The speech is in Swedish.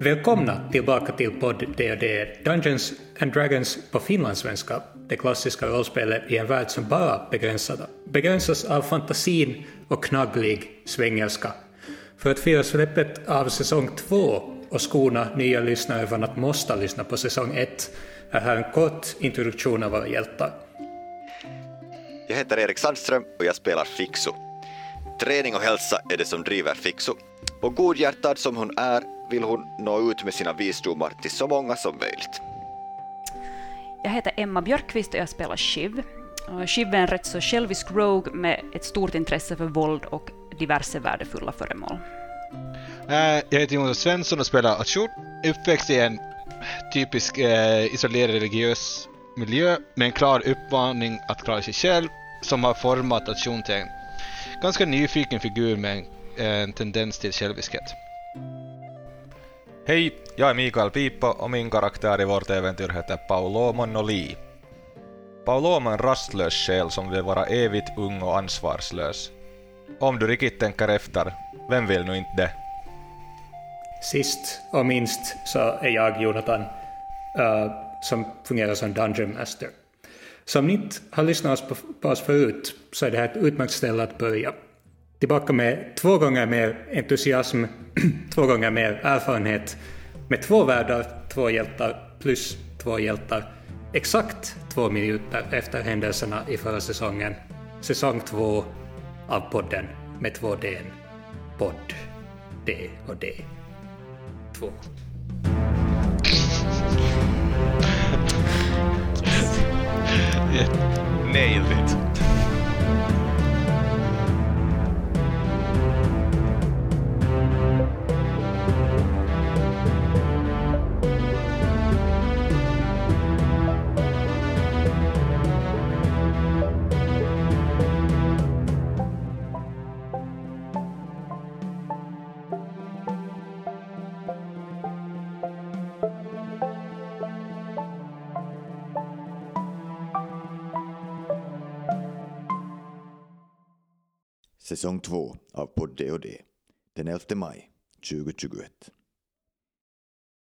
Välkomna tillbaka till podd D&D Dungeons and Dragons på finlandssvenska, det klassiska rollspelet i en värld som bara begränsas av fantasin och knagglig svengelska. För att fira släppet av säsong två och skona nya lyssnare från att måste lyssna på säsong ett är här en kort introduktion av våra hjältar. Jag heter Erik Sandström och jag spelar Fixu. Träning och hälsa är det som driver Fixu. Och godhjärtad som hon är vill hon nå ut med sina visdomar till så många som möjligt. Jag heter Emma Björkqvist och jag spelar Shiv. Shiv är en rätt så självisk rogue med ett stort intresse för våld och diverse värdefulla föremål. Eh, jag heter Jonas Svensson och spelar Ashur. Uppväxt i en typisk eh, isolerad religiös miljö med en klar uppmaning att klara sig själv som har format Ashur till en ganska nyfiken figur med en, en tendens till själviskhet. Hej, jag är Mikael Piippo och min karaktär i vårt äventyr heter Paulomo Noli. Paulomo är en rastlös själ som vill vara evigt ung och ansvarslös. Om du riktigt tänker efter, vem vill nu inte det? Sist och minst så är jag Jonathan, uh, som fungerar som Dungeon Master. Så om ni inte har lyssnat på oss förut så är det här ett utmärkt ställe att börja. Tillbaka med två gånger mer entusiasm, två gånger mer erfarenhet, med två världar, två hjältar plus två hjältar, exakt två minuter efter händelserna i förra säsongen. Säsong två av podden med två D. Podd. D och D. Två. Nailed it. Säsong 2 av Podd D&D den 11 maj 2021.